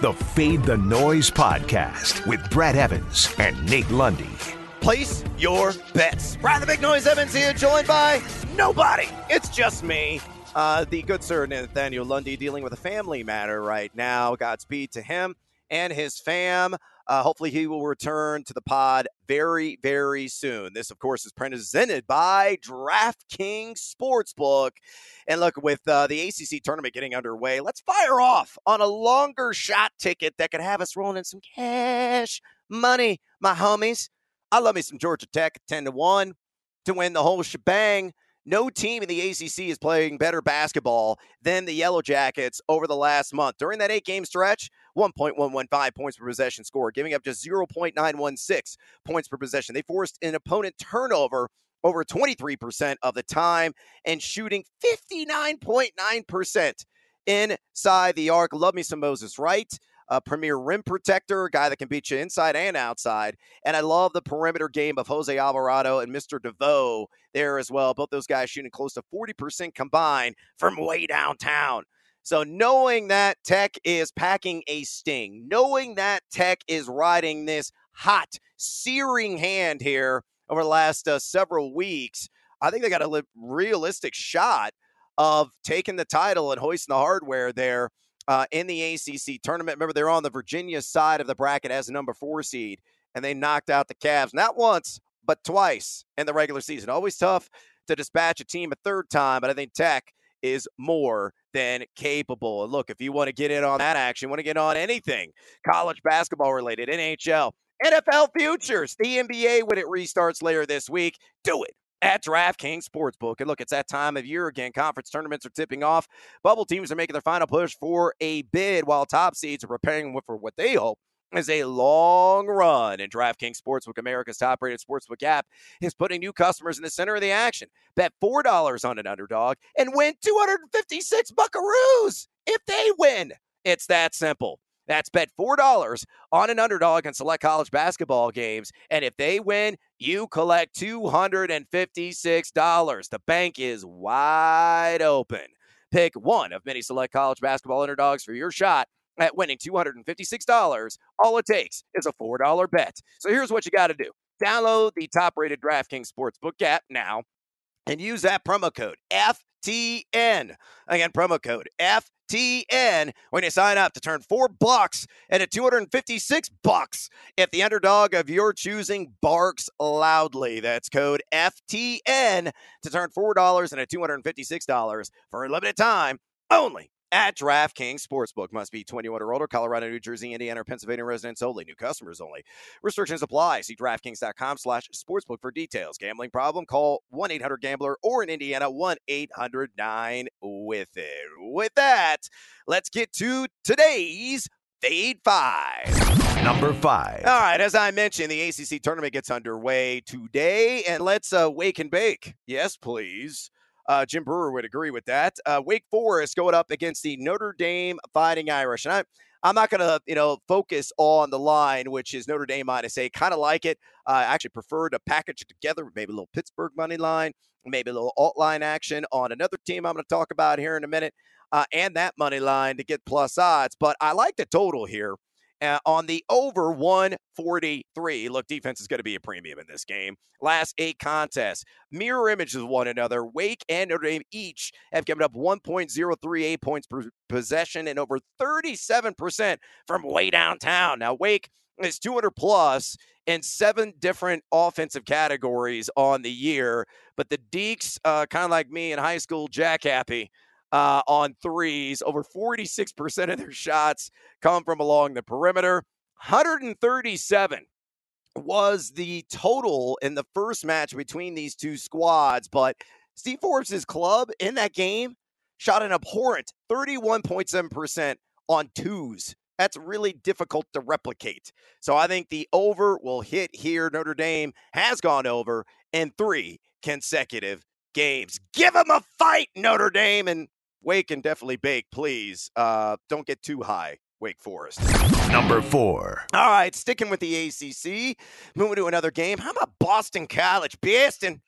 the Fade the Noise podcast with Brad Evans and Nate Lundy. Place your bets. Brad the Big Noise Evans here, joined by nobody. It's just me. Uh, the good sir Nathaniel Lundy dealing with a family matter right now. Godspeed to him and his fam. Uh, hopefully, he will return to the pod very, very soon. This, of course, is presented by DraftKings Sportsbook. And look, with uh, the ACC tournament getting underway, let's fire off on a longer shot ticket that could have us rolling in some cash money, my homies. I love me some Georgia Tech, 10 to 1 to win the whole shebang. No team in the ACC is playing better basketball than the Yellow Jackets over the last month. During that eight game stretch, 1.115 points per possession score, giving up just 0.916 points per possession. They forced an opponent turnover over 23% of the time and shooting 59.9% inside the arc. Love me some Moses Wright a premier rim protector, a guy that can beat you inside and outside. And I love the perimeter game of Jose Alvarado and Mr. DeVoe there as well. Both those guys shooting close to 40% combined from way downtown. So knowing that Tech is packing a sting, knowing that Tech is riding this hot, searing hand here over the last uh, several weeks, I think they got a realistic shot of taking the title and hoisting the hardware there uh, in the ACC tournament. Remember, they're on the Virginia side of the bracket as a number four seed, and they knocked out the Cavs not once, but twice in the regular season. Always tough to dispatch a team a third time, but I think Tech is more than capable. And look, if you want to get in on that action, want to get on anything college basketball related, NHL, NFL futures, the NBA when it restarts later this week, do it at DraftKings Sportsbook. And look, it's that time of year again. Conference tournaments are tipping off. Bubble teams are making their final push for a bid, while top seeds are preparing for what they hope is a long run. And DraftKings Sportsbook, America's top rated sportsbook app, is putting new customers in the center of the action. Bet $4 on an underdog and win 256 buckaroos if they win. It's that simple. That's bet $4 on an underdog in select college basketball games. And if they win, you collect $256. The bank is wide open. Pick one of many select college basketball underdogs for your shot at winning $256. All it takes is a $4 bet. So here's what you got to do download the top rated DraftKings Sportsbook app now and use that promo code FTN. Again, promo code FTN when you sign up to turn four bucks into 256 bucks if the underdog of your choosing barks loudly. That's code FTN to turn $4 into $256 for a limited time only at DraftKings Sportsbook. Must be 21 or older. Colorado, New Jersey, Indiana, or Pennsylvania residents only. New customers only. Restrictions apply. See DraftKings.com slash sportsbook for details. Gambling problem? Call 1-800-GAMBLER or in Indiana, 1-800-9-WITH IT. With that, let's get to today's Fade 5. Number 5. All right, as I mentioned, the ACC tournament gets underway today, and let's uh, wake and bake. Yes, please. Uh, Jim Breuer would agree with that. Uh, Wake Forest going up against the Notre Dame Fighting Irish, and I, I'm not going to, you know, focus on the line, which is Notre Dame minus eight. Kind of like it. Uh, I actually prefer to package it together, maybe a little Pittsburgh money line, maybe a little alt line action on another team I'm going to talk about here in a minute, uh, and that money line to get plus odds. But I like the total here uh, on the over 143. Look, defense is going to be a premium in this game. Last eight contests, mirror images of one another. Wake and Notre Dame each have given up 1.038 points per possession and over 37% from way downtown. Now, Wake is 200 plus in seven different offensive categories on the year, but the Deacs, uh, kind of like me in high school, jack happy uh, on threes. Over 46% of their shots come from along the perimeter. 137 was the total in the first match between these two squads. But Steve Forbes' club in that game shot an abhorrent 31.7% on twos. That's really difficult to replicate. So I think the over will hit here. Notre Dame has gone over in three consecutive games. Give them a fight, Notre Dame. And Wake and definitely bake, please. Uh, don't get too high. Wake Forest. Number four. All right, sticking with the ACC, moving to another game. How about Boston College? Boston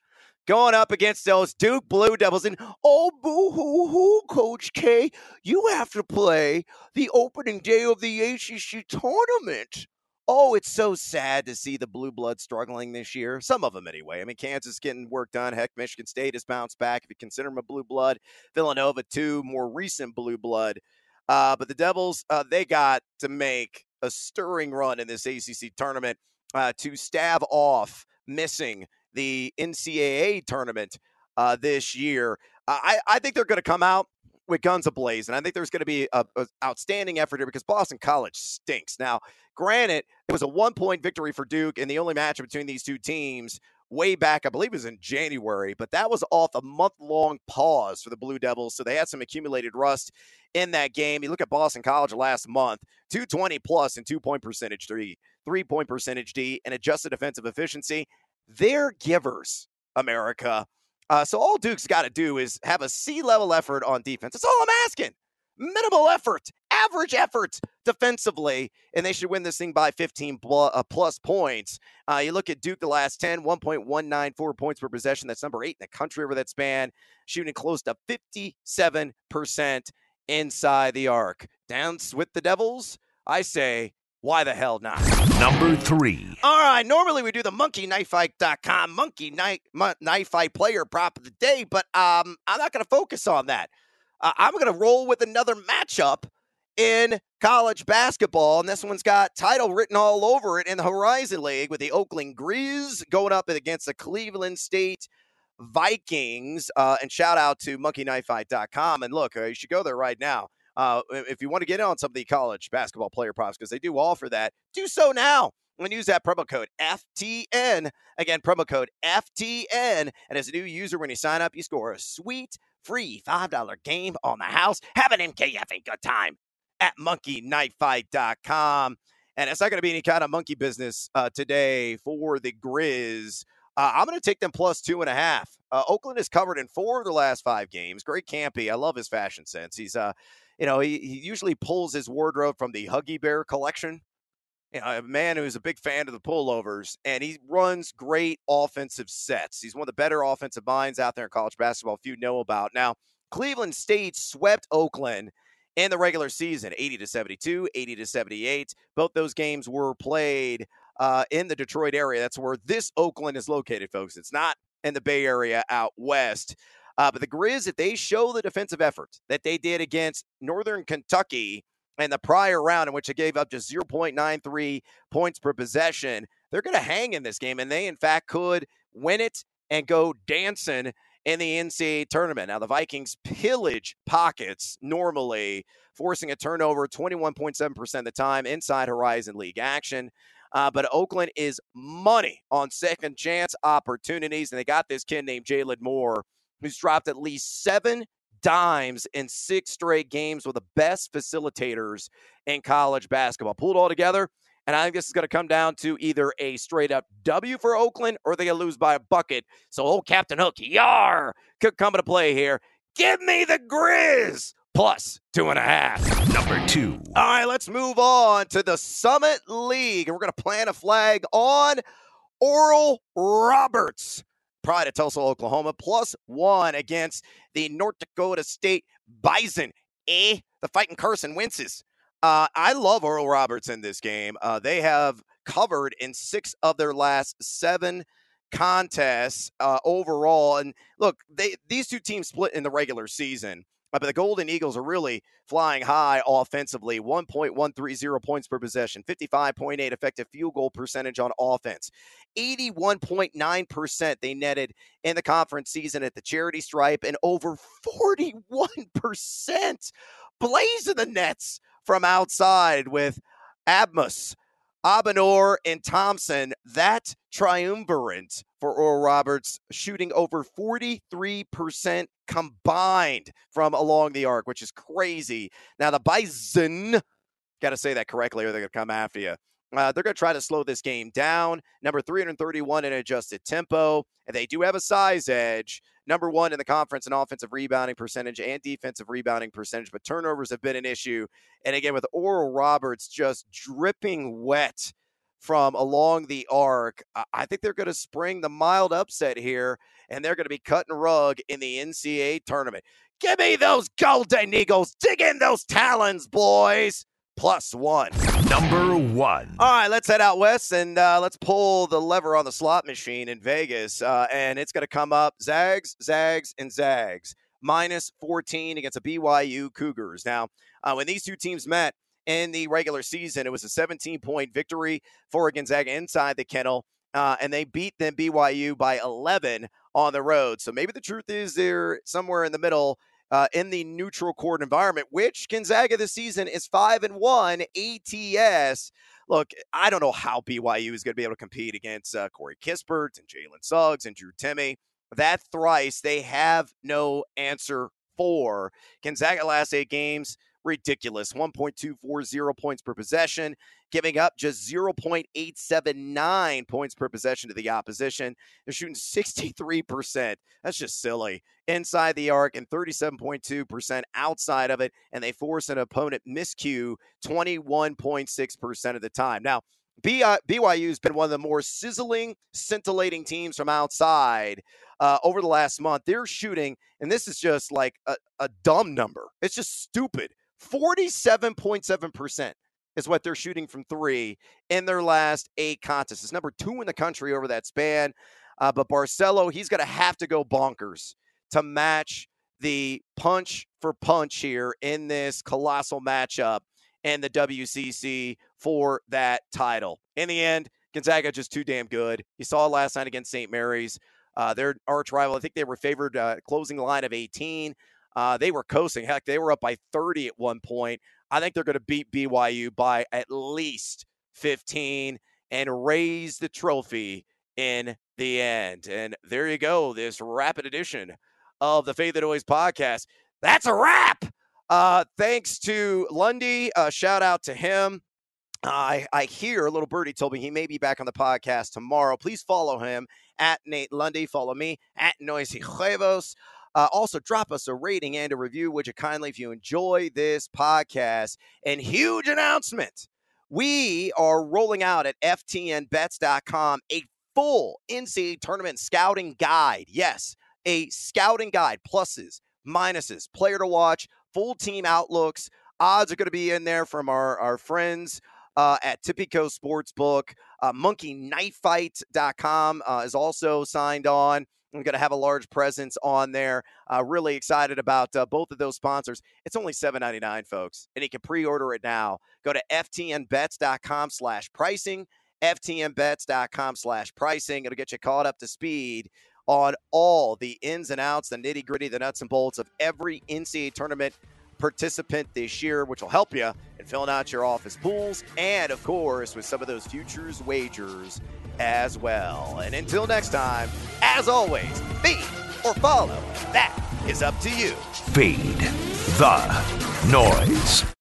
going up against those Duke Blue Devils. And oh, boo hoo hoo, Coach K, you have to play the opening day of the ACC tournament. Oh, it's so sad to see the blue blood struggling this year. Some of them, anyway. I mean, Kansas getting work done. Heck, Michigan State has bounced back if you consider them a blue blood. Villanova, too, more recent blue blood. Uh, but the Devils, uh, they got to make a stirring run in this ACC tournament uh, to stave off missing the NCAA tournament uh, this year. I, I think they're going to come out with guns ablaze, and I think there's going to be a, a, outstanding effort here because Boston College stinks. Now, granted, it was a one point victory for Duke, and the only match between these two teams way back, I believe it was in January, but that was off a month long pause for the Blue Devils. So they had some accumulated rust in that game. You look at Boston College last month, 220 plus and two point percentage three, three point percentage D, and adjusted defensive efficiency. They're givers, America. Uh, so all Duke's got to do is have a C level effort on defense. That's all I'm asking. Minimal effort, average effort defensively, and they should win this thing by 15 uh, plus points. Uh, you look at Duke the last 10, 1.194 points per possession. That's number eight in the country over that span, shooting close to 57% inside the arc. Dance with the Devils? I say why the hell not? Number three. All right. Normally we do the monkeyknifefight.com monkey knife, knife fight player prop of the day, but um, I'm not going to focus on that. Uh, I'm going to roll with another matchup in college basketball, and this one's got title written all over it in the Horizon League with the Oakland Grizz going up against the Cleveland State Vikings. Uh, and shout out to monkeyknifefight.com. And look, uh, you should go there right now. Uh, if you want to get in on some of the college basketball player props, because they do offer that, do so now and use that promo code FTN. Again, promo code FTN. And as a new user, when you sign up, you score a sweet free $5 game on the house. Have an MKF good time at monkeyknifefight.com. And it's not going to be any kind of monkey business uh, today for the Grizz. Uh, I'm going to take them plus two and a half. Uh, Oakland is covered in four of the last five games. Greg Kampe. I love his fashion sense. He's uh, you know, he, he usually pulls his wardrobe from the Huggy Bear collection. You know, a man who's a big fan of the pullovers, and he runs great offensive sets. He's one of the better offensive minds out there in college basketball, if you know about. Now, Cleveland State swept Oakland in the regular season 80 to 72, 80 to 78. Both those games were played uh, in the Detroit area. That's where this Oakland is located, folks. It's not in the Bay Area out west. Uh, but the Grizz, if they show the defensive effort that they did against Northern Kentucky in the prior round, in which they gave up just 0.93 points per possession, they're going to hang in this game. And they, in fact, could win it and go dancing in the NCAA tournament. Now, the Vikings pillage pockets normally, forcing a turnover 21.7% of the time inside Horizon League action. Uh, but Oakland is money on second chance opportunities, and they got this kid named Jalen Moore who's dropped at least seven dimes in six straight games with the best facilitators in college basketball. Pull it all together. And I think this is going to come down to either a straight up W for Oakland or they're going to lose by a bucket. So old Captain Hook, yar, could come into play here. Give me the Grizz plus two and a half. Number two. All right, let's move on to the Summit League. And we're going to plant a flag on Oral Roberts. Pride of Tulsa, Oklahoma, plus one against the North Dakota State Bison. Eh? The fighting Carson Wentz's. Uh, I love Oral Roberts in this game. Uh, they have covered in six of their last seven contests uh, overall. And look, they these two teams split in the regular season. But the Golden Eagles are really flying high offensively 1.130 points per possession, 55.8 effective field goal percentage on offense, 81.9% they netted in the conference season at the charity stripe, and over 41% blazing the nets from outside with Abmas, Obanor, and Thompson. That triumvirate for Oral Roberts, shooting over 43% combined from along the arc, which is crazy. Now, the Bison, got to say that correctly or they're going to come after you. Uh, they're going to try to slow this game down. Number 331 in adjusted tempo. And they do have a size edge. Number one in the conference in offensive rebounding percentage and defensive rebounding percentage, but turnovers have been an issue. And again, with Oral Roberts just dripping wet from along the arc. I think they're going to spring the mild upset here, and they're going to be cutting rug in the NCAA tournament. Give me those Golden Eagles. Dig in those talons, boys. Plus one. Number one. All right, let's head out west and uh, let's pull the lever on the slot machine in Vegas. Uh, and it's going to come up Zags, Zags, and Zags. Minus 14 against the BYU Cougars. Now, uh, when these two teams met, in the regular season. It was a 17 point victory for Gonzaga inside the kennel. Uh, and they beat them BYU by 11 on the road. So maybe the truth is they're somewhere in the middle uh, in the neutral court environment, which Gonzaga this season is five and one ATS. Look, I don't know how BYU is going to be able to compete against uh, Corey Kispert and Jalen Suggs and Drew Timme. That thrice they have no answer for. Gonzaga last eight games ridiculous. 1.240 points per possession, giving up just 0.879 points per possession to the opposition. They're shooting 63%. That's just silly. Inside the arc and 37.2% outside of it. And they force an opponent miscue 21.6% of the time. Now, BYU's been one of the more sizzling, scintillating teams from outside uh, over the last month. They're shooting, and this is just like a, a dumb number. It's just stupid. 47.7% is what they're shooting from three in their last eight contests. It's number two in the country over that span. Uh, but Barcelo, he's going to have to go bonkers to match the punch for punch here in this colossal matchup and the WCC for that title. In the end, Gonzaga just too damn good. You saw last night against St. Mary's. Uh, their arch rival, I think they were favored uh, closing line of 18. Uh, they were coasting. Heck, they were up by 30 at one point. I think they're going to beat BYU by at least 15 and raise the trophy in the end. And there you go, this rapid edition of the Fade the Noise podcast. That's a wrap. Uh, thanks to Lundy. Uh, shout out to him. I, I hear a little birdie told me he may be back on the podcast tomorrow. Please follow him at Nate Lundy. Follow me at Noisy Huevos. Uh, also, drop us a rating and a review, would you kindly, if you enjoy this podcast. And huge announcement we are rolling out at FTNBets.com a full NCAA tournament scouting guide. Yes, a scouting guide, pluses, minuses, player to watch, full team outlooks. Odds are going to be in there from our, our friends uh, at Tipico Sportsbook. Uh, MonkeyKnifeFight.com uh, is also signed on. I'm going to have a large presence on there. Uh, really excited about uh, both of those sponsors. It's only $7.99, folks, and you can pre-order it now. Go to ftnbets.com slash pricing, ftnbets.com slash pricing. It'll get you caught up to speed on all the ins and outs, the nitty gritty, the nuts and bolts of every NCAA tournament participant this year, which will help you in filling out your office pools and, of course, with some of those futures wagers as well. And until next time, as always, feed or follow. That is up to you. Fade the noise.